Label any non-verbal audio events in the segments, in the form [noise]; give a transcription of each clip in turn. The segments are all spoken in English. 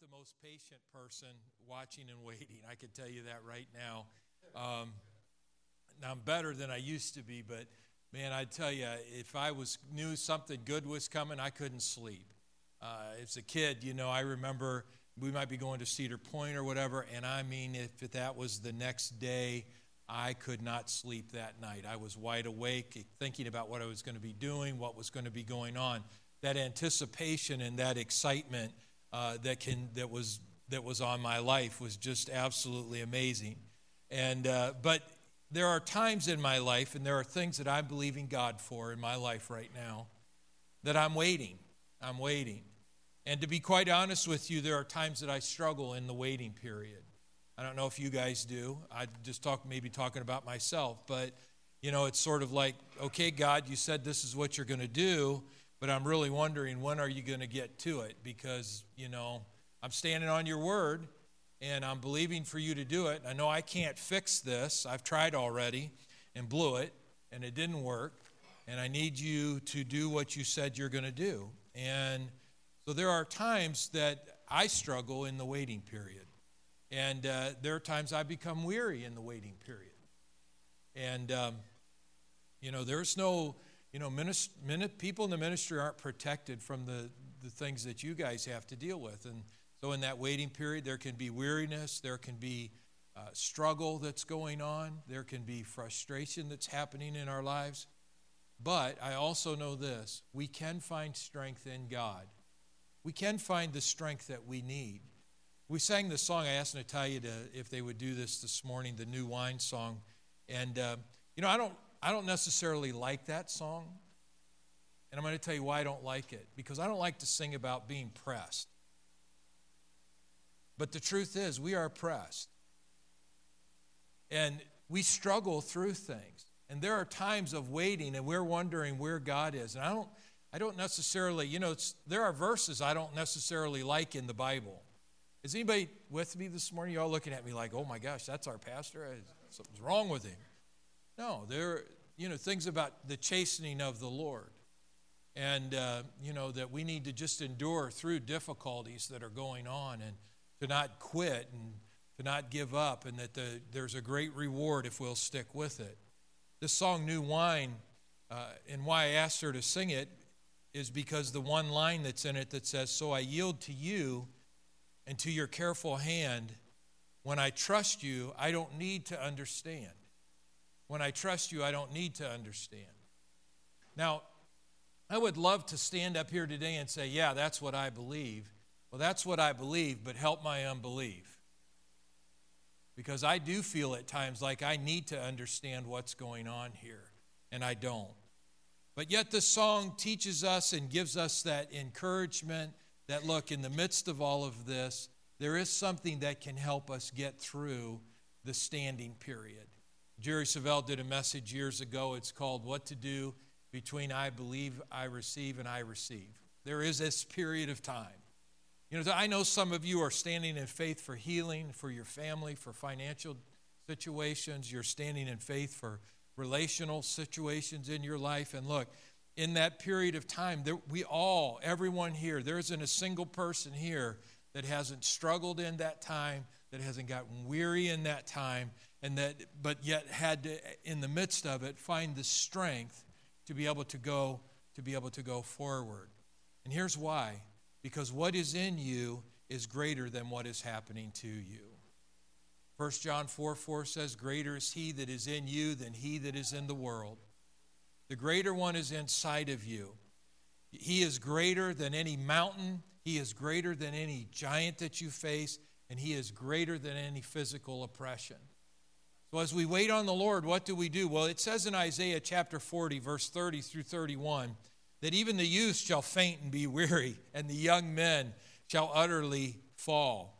the most patient person watching and waiting. I can tell you that right now. Um, now I'm better than I used to be, but man, I tell you, if I was knew something good was coming, I couldn't sleep. Uh, as a kid, you know, I remember we might be going to Cedar Point or whatever, and I mean, if that was the next day, I could not sleep that night. I was wide awake, thinking about what I was going to be doing, what was going to be going on. That anticipation and that excitement uh, that can that was that was on my life was just absolutely amazing. And uh, but there are times in my life, and there are things that I'm believing God for in my life right now, that I'm waiting. I'm waiting. And to be quite honest with you, there are times that I struggle in the waiting period. I don't know if you guys do. I just talk maybe talking about myself, but you know, it's sort of like, okay, God, you said this is what you're going to do, but I'm really wondering when are you going to get to it because, you know, I'm standing on your word and I'm believing for you to do it. I know I can't fix this. I've tried already and blew it and it didn't work. And I need you to do what you said you're going to do. And so there are times that I struggle in the waiting period. And uh, there are times I become weary in the waiting period. And, um, you know, there's no, you know, minist- minute, people in the ministry aren't protected from the, the things that you guys have to deal with. And so in that waiting period, there can be weariness, there can be uh, struggle that's going on, there can be frustration that's happening in our lives. But I also know this we can find strength in God. We can find the strength that we need. We sang the song. I asked Natalia to, if they would do this this morning, the new wine song. And, uh, you know, I don't, I don't necessarily like that song. And I'm going to tell you why I don't like it. Because I don't like to sing about being pressed. But the truth is, we are pressed. And we struggle through things. And there are times of waiting and we're wondering where God is. And I don't, I don't necessarily, you know, there are verses I don't necessarily like in the Bible. Is anybody with me this morning? You all looking at me like, oh my gosh, that's our pastor? Something's wrong with him. No, there are, you know, things about the chastening of the Lord. And, uh, you know, that we need to just endure through difficulties that are going on and to not quit and to not give up, and that the, there's a great reward if we'll stick with it. This song, New Wine, uh, and why I asked her to sing it is because the one line that's in it that says, So I yield to you and to your careful hand. When I trust you, I don't need to understand. When I trust you, I don't need to understand. Now, I would love to stand up here today and say, Yeah, that's what I believe. Well, that's what I believe, but help my unbelief. Because I do feel at times like I need to understand what's going on here, and I don't. But yet, this song teaches us and gives us that encouragement that look, in the midst of all of this, there is something that can help us get through the standing period. Jerry Savelle did a message years ago. It's called What to Do Between I Believe, I Receive, and I Receive. There is this period of time. You know, I know some of you are standing in faith for healing, for your family, for financial situations. You're standing in faith for relational situations in your life. And look, in that period of time, we all, everyone here, there isn't a single person here that hasn't struggled in that time, that hasn't gotten weary in that time, and that, but yet had to, in the midst of it, find the strength to be able to go, to be able to go forward. And here's why because what is in you is greater than what is happening to you. 1 John 4 4 says, Greater is he that is in you than he that is in the world. The greater one is inside of you. He is greater than any mountain, He is greater than any giant that you face, and He is greater than any physical oppression. So, as we wait on the Lord, what do we do? Well, it says in Isaiah chapter 40, verse 30 through 31, that even the youth shall faint and be weary, and the young men shall utterly fall.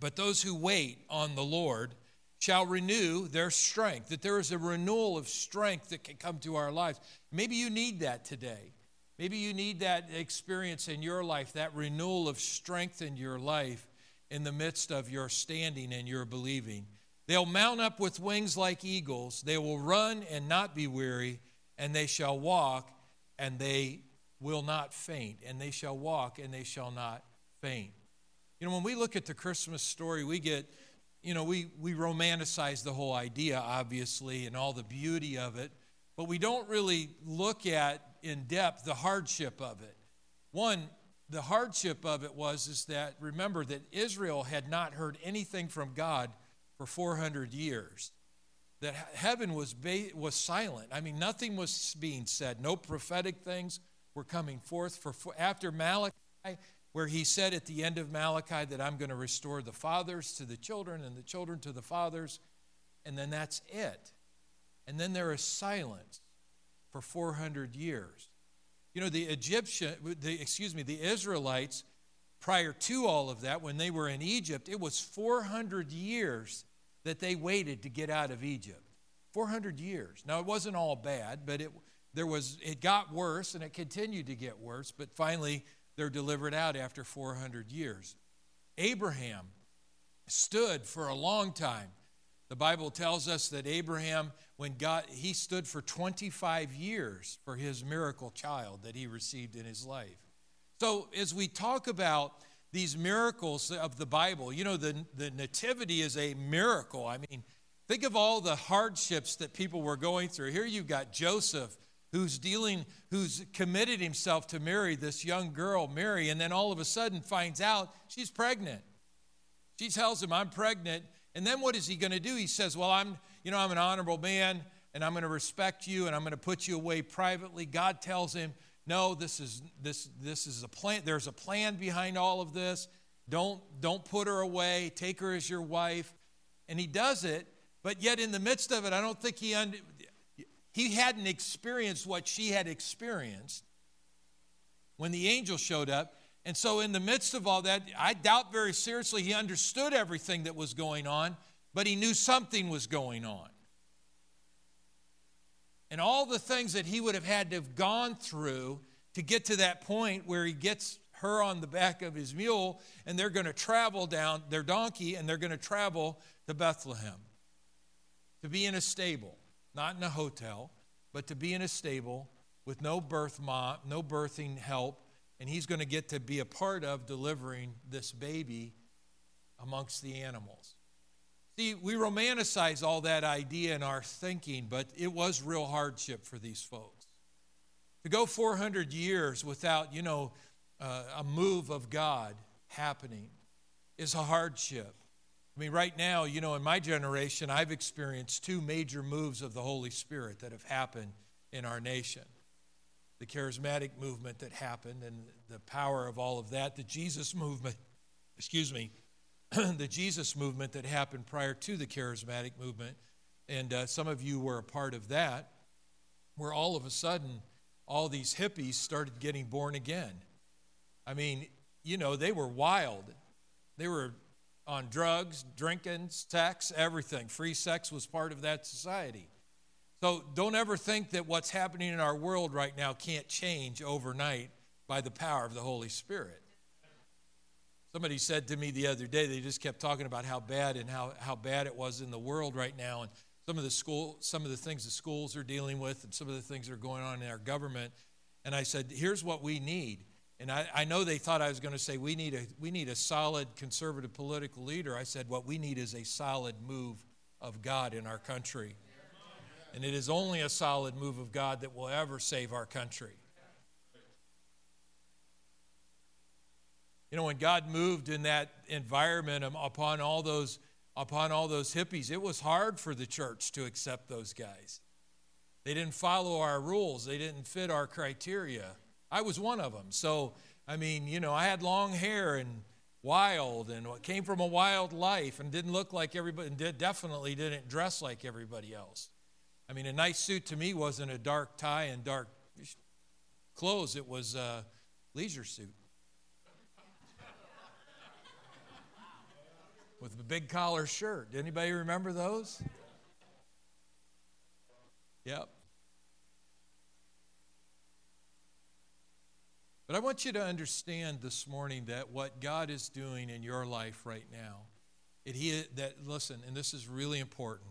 But those who wait on the Lord, shall renew their strength, that there is a renewal of strength that can come to our lives. Maybe you need that today. Maybe you need that experience in your life, that renewal of strength in your life in the midst of your standing and your believing. They'll mount up with wings like eagles. They will run and not be weary, and they shall walk and they will not faint. And they shall walk and they shall not faint. You know, when we look at the Christmas story, we get, you know, we, we romanticize the whole idea, obviously, and all the beauty of it, but we don't really look at in depth the hardship of it. One, the hardship of it was is that remember that Israel had not heard anything from God for 400 years. That heaven was ba- was silent. I mean, nothing was being said. No prophetic things were coming forth for after Malachi where he said at the end of Malachi that I'm going to restore the fathers to the children and the children to the fathers, and then that's it. And then there is silence for 400 years. You know, the Egyptian, the, excuse me, the Israelites, prior to all of that, when they were in Egypt, it was 400 years that they waited to get out of Egypt. 400 years. Now, it wasn't all bad, but it, there was, it got worse and it continued to get worse, but finally, they're delivered out after 400 years. Abraham stood for a long time. The Bible tells us that Abraham, when God, he stood for 25 years for his miracle child that he received in his life. So, as we talk about these miracles of the Bible, you know, the, the nativity is a miracle. I mean, think of all the hardships that people were going through. Here you've got Joseph who's dealing, who's committed himself to marry this young girl, Mary, and then all of a sudden finds out she's pregnant. She tells him, I'm pregnant. And then what is he going to do? He says, Well, I'm, you know, I'm an honorable man and I'm going to respect you and I'm going to put you away privately. God tells him, No, this is this this is a plan. There's a plan behind all of this. Don't don't put her away. Take her as your wife. And he does it, but yet in the midst of it, I don't think he he hadn't experienced what she had experienced when the angel showed up. And so, in the midst of all that, I doubt very seriously he understood everything that was going on, but he knew something was going on. And all the things that he would have had to have gone through to get to that point where he gets her on the back of his mule and they're going to travel down their donkey and they're going to travel to Bethlehem to be in a stable not in a hotel, but to be in a stable with no birth mom, no birthing help, and he's going to get to be a part of delivering this baby amongst the animals. See, we romanticize all that idea in our thinking, but it was real hardship for these folks. To go 400 years without, you know, uh, a move of God happening is a hardship. I mean, right now, you know, in my generation, I've experienced two major moves of the Holy Spirit that have happened in our nation the charismatic movement that happened and the power of all of that, the Jesus movement, [laughs] excuse me, [clears throat] the Jesus movement that happened prior to the charismatic movement. And uh, some of you were a part of that, where all of a sudden, all these hippies started getting born again. I mean, you know, they were wild. They were on drugs, drinking, sex, everything. Free sex was part of that society. So don't ever think that what's happening in our world right now can't change overnight by the power of the Holy Spirit. Somebody said to me the other day, they just kept talking about how bad and how, how bad it was in the world right now, and some of the school, some of the things the schools are dealing with, and some of the things that are going on in our government. And I said, here's what we need. And I, I know they thought I was going to say we need, a, we need a solid conservative political leader. I said what we need is a solid move of God in our country. And it is only a solid move of God that will ever save our country. You know, when God moved in that environment um, upon all those upon all those hippies, it was hard for the church to accept those guys. They didn't follow our rules, they didn't fit our criteria. I was one of them. So, I mean, you know, I had long hair and wild and came from a wild life and didn't look like everybody and did, definitely didn't dress like everybody else. I mean, a nice suit to me wasn't a dark tie and dark clothes, it was a leisure suit. With a big collar shirt. Anybody remember those? Yep. But I want you to understand this morning that what God is doing in your life right now, it, he, that listen, and this is really important.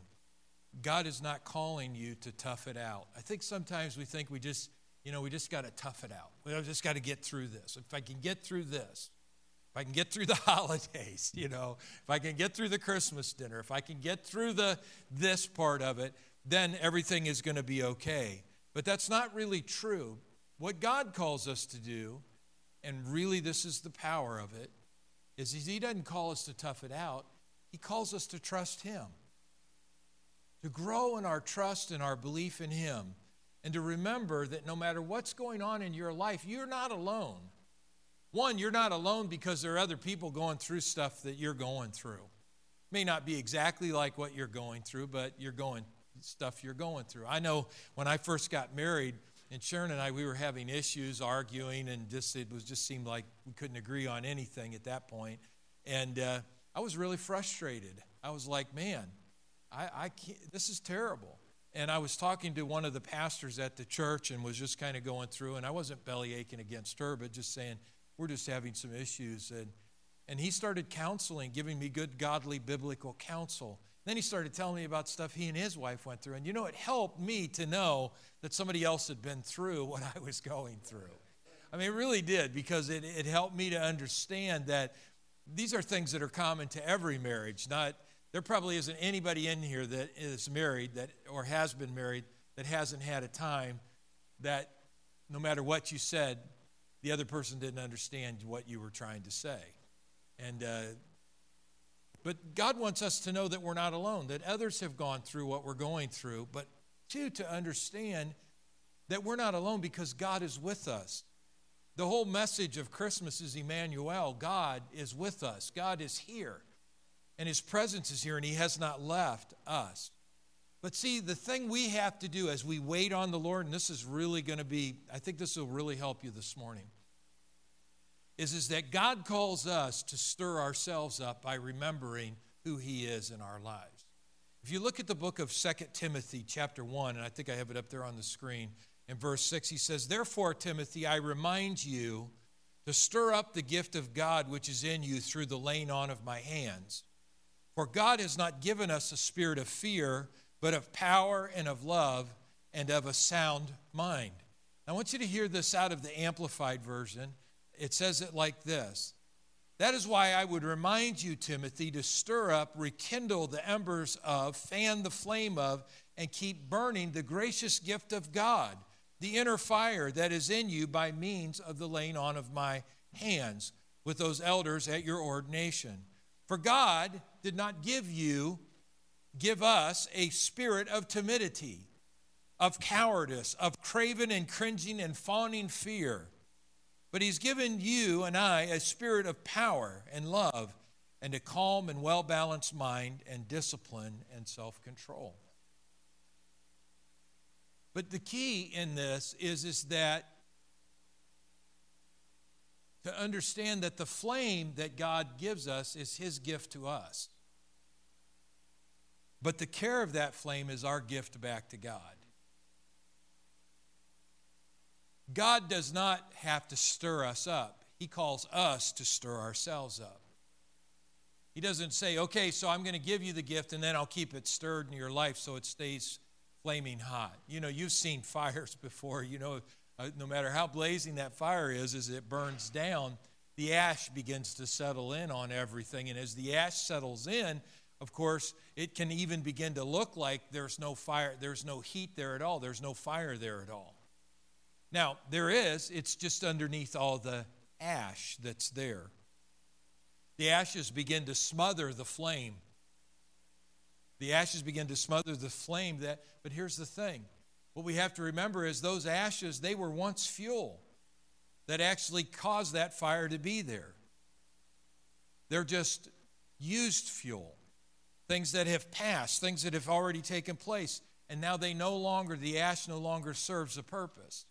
God is not calling you to tough it out. I think sometimes we think we just, you know, we just got to tough it out. We just got to get through this. If I can get through this, I can get through the [laughs] holidays, you know, if I can get through the Christmas dinner, if I can get through the this part of it, then everything is going to be okay. But that's not really true. What God calls us to do, and really this is the power of it, is He doesn't call us to tough it out. He calls us to trust Him, to grow in our trust and our belief in Him, and to remember that no matter what's going on in your life, you're not alone. One, you're not alone because there are other people going through stuff that you're going through. May not be exactly like what you're going through, but you're going stuff you're going through. I know when I first got married, and Sharon and I, we were having issues, arguing, and just it was just seemed like we couldn't agree on anything at that point. And uh, I was really frustrated. I was like, man, I, I can't, this is terrible. And I was talking to one of the pastors at the church and was just kind of going through, and I wasn't belly aching against her, but just saying, we're just having some issues. And, and he started counseling, giving me good, godly, biblical counsel. Then he started telling me about stuff he and his wife went through. And you know, it helped me to know that somebody else had been through [laughs] what I was going through. I mean, it really did because it, it helped me to understand that these are things that are common to every marriage. Not there probably isn't anybody in here that is married that or has been married that hasn't had a time that no matter what you said, the other person didn't understand what you were trying to say. And uh, but God wants us to know that we're not alone, that others have gone through what we're going through, but two, to understand that we're not alone because God is with us. The whole message of Christmas is Emmanuel. God is with us. God is here. And his presence is here, and he has not left us. But see, the thing we have to do as we wait on the Lord, and this is really going to be, I think this will really help you this morning, is, is that God calls us to stir ourselves up by remembering who He is in our lives. If you look at the book of Second Timothy, chapter 1, and I think I have it up there on the screen, in verse 6, he says, Therefore, Timothy, I remind you to stir up the gift of God which is in you through the laying on of my hands. For God has not given us a spirit of fear, but of power and of love and of a sound mind. I want you to hear this out of the Amplified Version. It says it like this That is why I would remind you, Timothy, to stir up, rekindle the embers of, fan the flame of, and keep burning the gracious gift of God, the inner fire that is in you by means of the laying on of my hands with those elders at your ordination. For God did not give you, give us a spirit of timidity, of cowardice, of craven and cringing and fawning fear but He's given you and I a spirit of power and love and a calm and well balanced mind and discipline and self control. But the key in this is, is that to understand that the flame that God gives us is His gift to us. But the care of that flame is our gift back to God. God does not have to stir us up, He calls us to stir ourselves up. He doesn't say, okay, so I'm going to give you the gift and then I'll keep it stirred in your life so it stays flaming hot. You know, you've seen [laughs] fires before. You know, uh, no matter how blazing that fire is, as it burns down, the ash begins to settle in on everything. And as the ash settles in, of course, it can even begin to look like there's no fire, there's no heat there at all, there's no fire there at all. Now, there is, it's just underneath all the ash that's there. The ashes begin to smother the flame. The ashes begin to smother the flame that but here's the thing. What we have to remember is those ashes, they were once fuel that actually caused that fire to be there. They're just used fuel. Things that have passed, things that have already taken place, and now they no longer the ash no longer serves a purpose.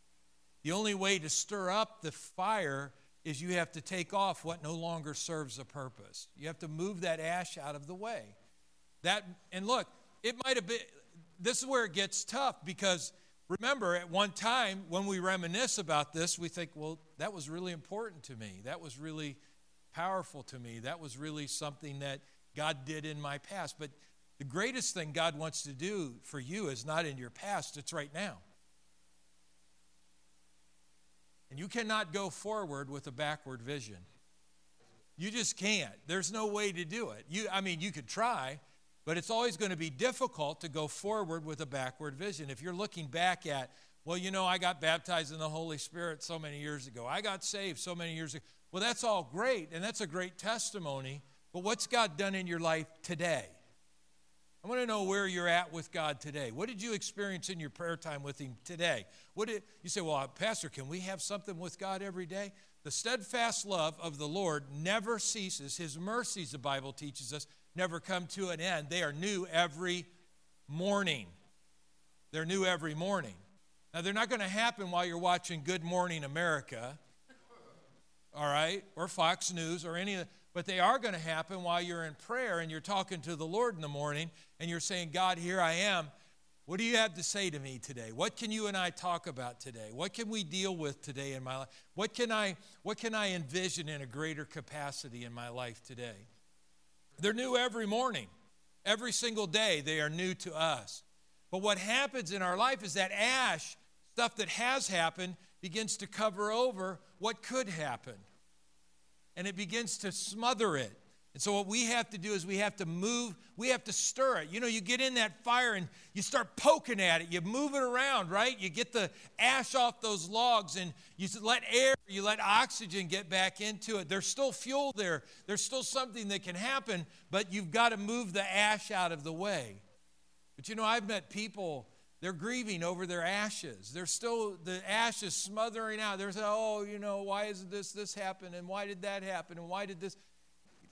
The only way to stir up the fire is you have to take off what no longer serves a purpose. You have to move that ash out of the way. That and look, it might have been this is where it gets tough because remember at one time when we reminisce about this, we think, well, that was really important to me. That was really powerful to me. That was really something that God did in my past. But the greatest thing God wants to do for you is not in your past, it's right now. And you cannot go forward with a backward vision. You just can't. There's no way to do it. You, I mean, you could try, but it's always going to be difficult to go forward with a backward vision. If you're looking back at, well, you know, I got baptized in the Holy Spirit so many years ago, I got saved so many years ago. Well, that's all great, and that's a great testimony, but what's God done in your life today? I want to know where you're at with God today. What did you experience in your prayer time with Him today? What did you say? Well, Pastor, can we have something with God every day? The steadfast love of the Lord never ceases. His mercies, the Bible teaches us, never come to an end. They are new every morning. They're new every morning. Now, they're not going to happen while you're watching Good Morning America, all right, or Fox News or any of but they are going to happen while you're in prayer and you're talking to the Lord in the morning and you're saying, God, here I am. What do you have to say to me today? What can you and I talk about today? What can we deal with today in my life? What can I, what can I envision in a greater capacity in my life today? They're new every morning. Every single day, they are new to us. But what happens in our life is that ash, stuff that has happened, begins to cover over what could happen and it begins to smother it. And so, what we have to do is we have to move, we have to stir it. You know, you get in that fire and you start poking at it, you move it around, right? You get the ash off those logs and you let air, you let oxygen get back into it. There's still fuel there, there's still something that can happen, but you've got to move the ash out of the way. But you know, I've met people they're grieving over their ashes. They're still, the ashes smothering out. They're saying, oh, you know, why is this, this happen? And why did that happen? And why did this?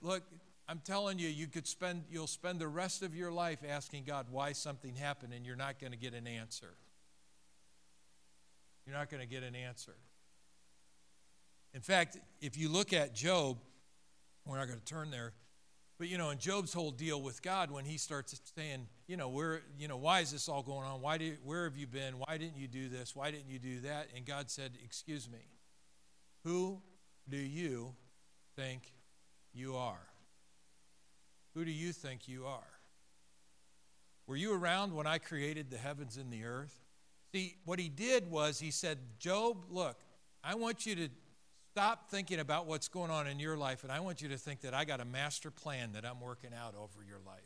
Look, I'm telling you, you could spend, you'll spend the rest of your life asking God why something happened, and you're not going to get an answer. You're not going to get an answer. In fact, if you look at Job, we're not going to turn there, but you know, in Job's whole deal with God, when he starts saying, you know, where, you know, why is this all going on? Why did, where have you been? Why didn't you do this? Why didn't you do that? And God said, Excuse me, who do you think you are? Who do you think you are? Were you around when I created the heavens and the earth? See, what he did was he said, Job, look, I want you to stop thinking about what's going on in your life, and I want you to think that I got a master plan that I'm working out over your life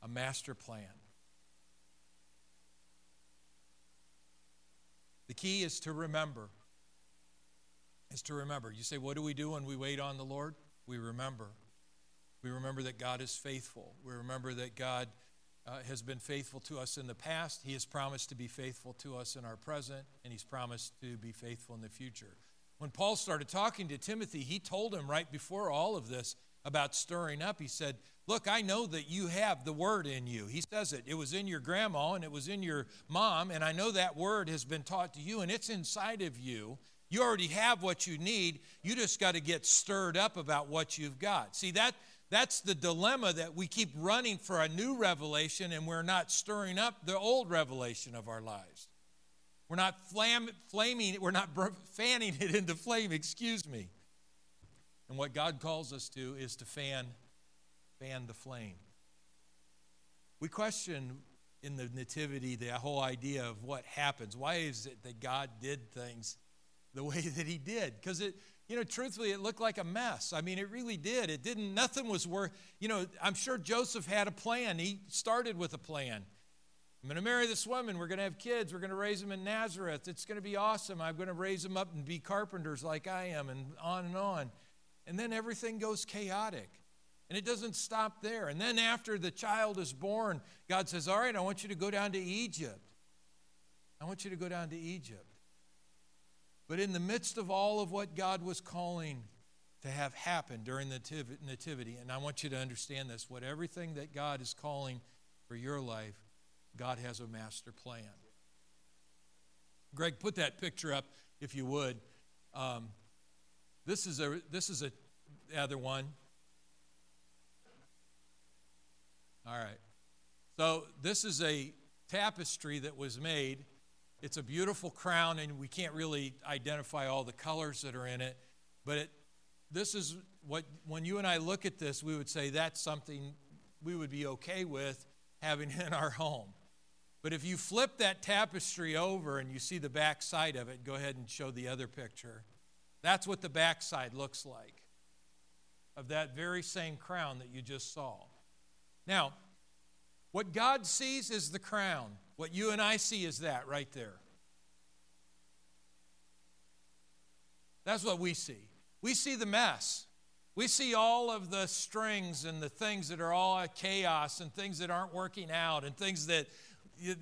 a master plan. The key is to remember. Is to remember. You say, what do we do when we wait on the Lord? We remember. We remember that God is faithful. We remember that God uh, has been faithful to us in the past. He has promised to be faithful to us in our present, and He's promised to be faithful in the future. When Paul started talking to Timothy, he told him right before all of this about stirring up. He said, Look, I know that you have the word in you. He says it. It was in your grandma and it was in your mom, and I know that word has been taught to you and it's inside of you. You already have what you need. You just got to get stirred up about what you've got. See, that that's the dilemma that we keep running for a new revelation and we're not stirring up the old revelation of our lives. We're not flam- flaming, we're not fanning it into flame, excuse me. And what God calls us to is to fan fan the flame. We question in the nativity the whole idea of what happens. Why is it that God did things the way that he did? Because it, you know, truthfully, it looked like a mess. I mean, it really did. It didn't, nothing was worth, you know, I'm sure Joseph had a plan. He started with a plan. I'm going to marry this woman. We're going to have kids. We're going to raise them in Nazareth. It's going to be awesome. I'm going to raise them up and be carpenters like I am, and on and on. And then everything goes chaotic. And it doesn't stop there. And then after the child is born, God says, All right, I want you to go down to Egypt. I want you to go down to Egypt. But in the midst of all of what God was calling to have happen during the nativity, and I want you to understand this what everything that God is calling for your life, God has a master plan. Greg, put that picture up if you would. Um, this is a this is a other one. All right. So this is a tapestry that was made. It's a beautiful crown, and we can't really identify all the colors that are in it. But it, this is what, when you and I look at this, we would say that's something we would be okay with having in our home. But if you flip that tapestry over and you see the back side of it, go ahead and show the other picture. That's what the back side looks like. of that very same crown that you just saw. Now, what God sees is the crown. What you and I see is that right there. That's what we see. We see the mess. We see all of the strings and the things that are all chaos and things that aren't working out and things that,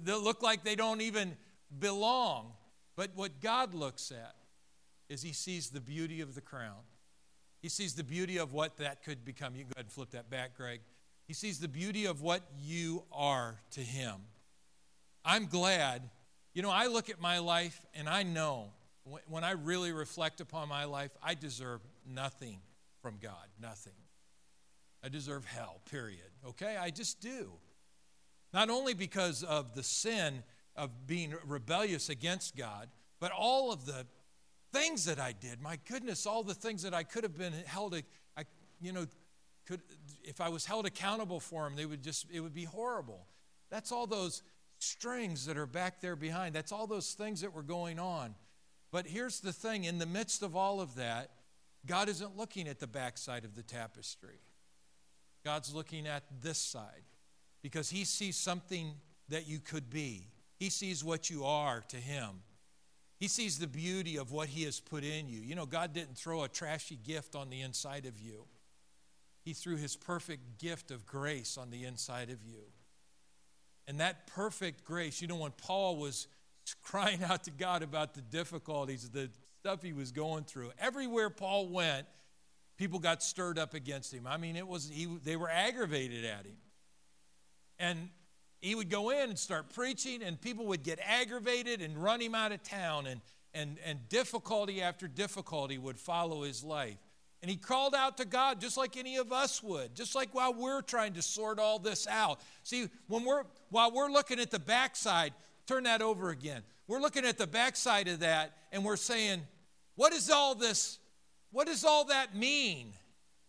that look like they don't even belong. But what God looks at is He sees the beauty of the crown. He sees the beauty of what that could become. You can go ahead and flip that back, Greg. He sees the beauty of what you are to Him. I'm glad. You know, I look at my life and I know when I really reflect upon my life, I deserve nothing from God. Nothing. I deserve hell, period. Okay? I just do. Not only because of the sin of being rebellious against God, but all of the things that I did. My goodness, all the things that I could have been held, I, you know, could, if I was held accountable for them, they would just, it would be horrible. That's all those strings that are back there behind. That's all those things that were going on. But here's the thing in the midst of all of that, God isn't looking at the backside of the tapestry. God's looking at this side because He sees something that you could be. He sees what you are to Him. He sees the beauty of what He has put in you. You know, God didn't throw a trashy gift on the inside of you, He threw His perfect gift of grace on the inside of you. And that perfect grace, you know, when Paul was crying out to God about the difficulties, the stuff he was going through. Everywhere Paul went, people got stirred up against him. I mean, it was he, they were aggravated at him. And he would go in and start preaching, and people would get aggravated and run him out of town, and, and, and difficulty after difficulty would follow his life. And he called out to God just like any of us would, just like while we're trying to sort all this out. See, when we're while we're looking at the backside, turn that over again. We're looking at the backside of that and we're saying, what is all this? What does all that mean?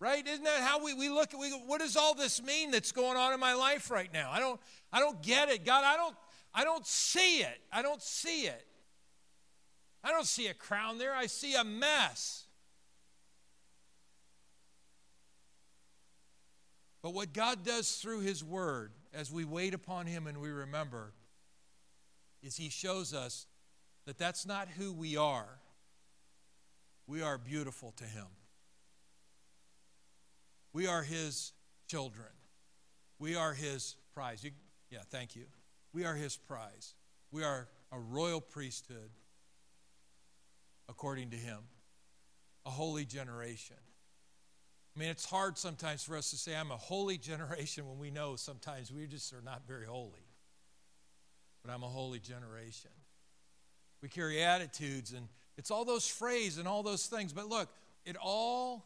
Right? Isn't that how we, we look at we go, what does all this mean that's going on in my life right now? I don't I don't get it. God, I don't I don't see it. I don't see it. I don't see a crown there. I see a mess. But what God does through His Word, as we wait upon Him and we remember, is He shows us that that's not who we are we are beautiful to Him. We are His children. We are His prize. You, yeah, thank you. We are His prize. We are a royal priesthood according to Him, a holy generation. I mean, it's hard sometimes for us to say, I'm a holy [laughs] generation when we know sometimes we just are not very holy. But I'm a holy generation. We carry attitudes and it's all those phrases and all those things. But look, it all,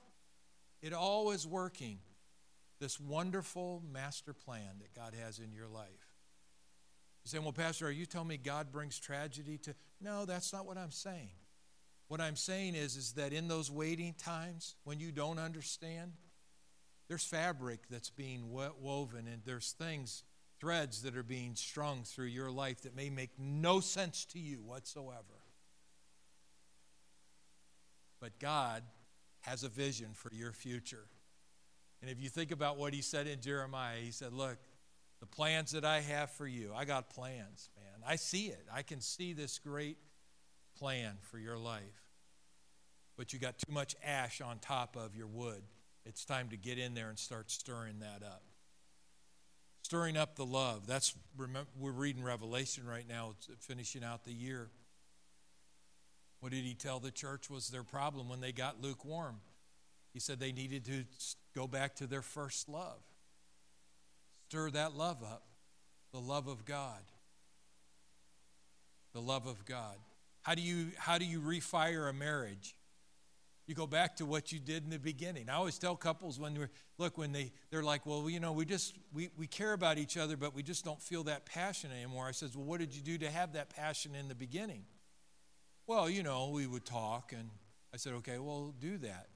it all is working. This wonderful master plan that God has in your life. You say, well, Pastor, are you telling me God brings tragedy to? No, that's not what I'm saying. What I'm saying is, is that in those waiting times when you don't understand, there's fabric that's being woven and there's things, threads that are being strung through your life that may make no sense to you whatsoever. But God has a vision for your future. And if you think about what he said in Jeremiah, he said, Look, the plans that I have for you, I got plans, man. I see it. I can see this great plan for your life. But you got too much ash on top of your wood. It's time to get in there and start stirring that up. Stirring up the love. That's remember, we're reading Revelation right now, it's finishing out the year. What did he tell the church was their problem when they got lukewarm? He said they needed to go back to their first love. Stir that love up, the love of God. The love of God. How do you how do you refire a marriage? You go back to what you did in the beginning. I always tell couples when we're look when they they're like, well, you know, we just we, we care about each other, but we just don't feel that passion anymore. I says, well, what did you do to have that passion in the beginning? Well, you know, we would talk, and I said, okay, well, do that.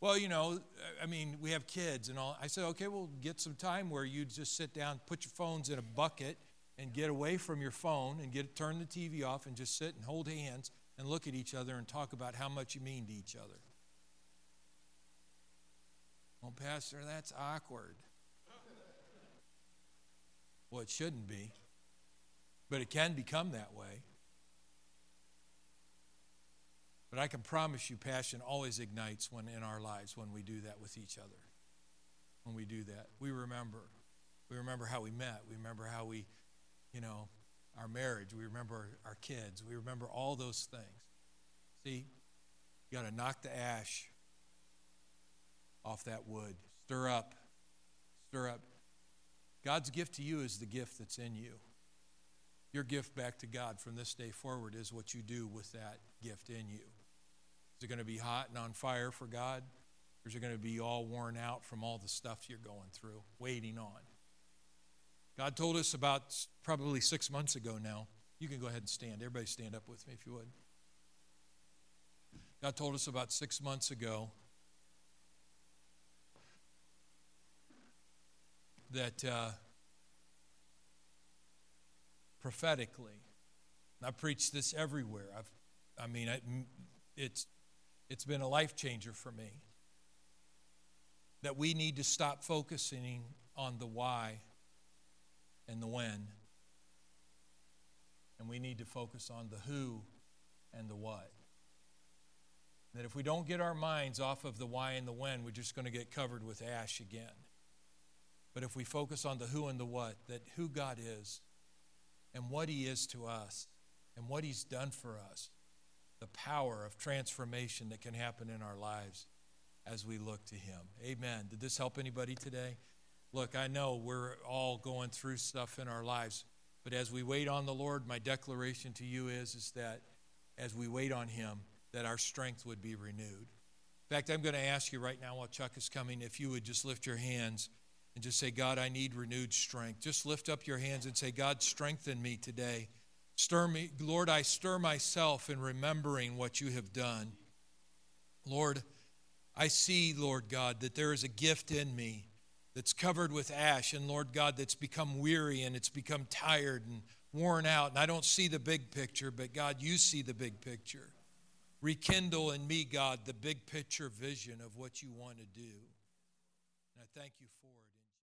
Well, you know, I mean, we have kids and all. I said, okay, we'll get some time where you just sit down, put your phones in a bucket, and get away from your phone and get turn the TV off and just sit and hold hands and look at each other and talk about how much you mean to each other. Well, Pastor, that's awkward. Well, it shouldn't be, but it can become that way. But I can promise you, passion always ignites when in our lives when we do that with each other. When we do that, we remember. We remember how we met. We remember how we, you know, our marriage. We remember our kids. We remember all those things. See, you got to knock the ash off that wood. Stir up. Stir up. God's gift to you is the gift that's in you. Your gift back to God from this day forward is what you do with that gift in you. Is it going to be hot and on fire for God? Or is it going to be all worn out from all the stuff you're going through, waiting on? God told us about probably six months ago now. You can go ahead and stand. Everybody stand up with me if you would. God told us about six months ago that uh, prophetically, I preach this everywhere. I've, I mean, I, it's it's been a life changer for me. That we need to stop focusing on the why and the when, and we need to focus on the who and the what. That if we don't get our minds off of the why and the when, we're just going to get covered with ash again. But if we focus on the who and the what, that who God is and what He is to us and what He's done for us, the power of transformation that can happen in our lives as we look to Him. Amen. Did this help anybody today? Look, I know we're all going through stuff in our lives, but as we wait on the Lord, my declaration to you is, is that as we wait on Him, that our strength would be renewed. In fact, I'm going to ask you right now while Chuck is coming if you would just lift your hands and just say, God, I need renewed strength. Just lift up your hands and say, God, strengthen me today. Stir me, Lord, I stir myself in remembering what you have done. Lord, I see, Lord God, that there is a gift in me that's covered with ash, and Lord God, that's become weary and it's become tired and worn out. And I don't see the big picture, but God, you see the big picture. Rekindle in me, God, the big picture vision of what you want to do. And I thank you for.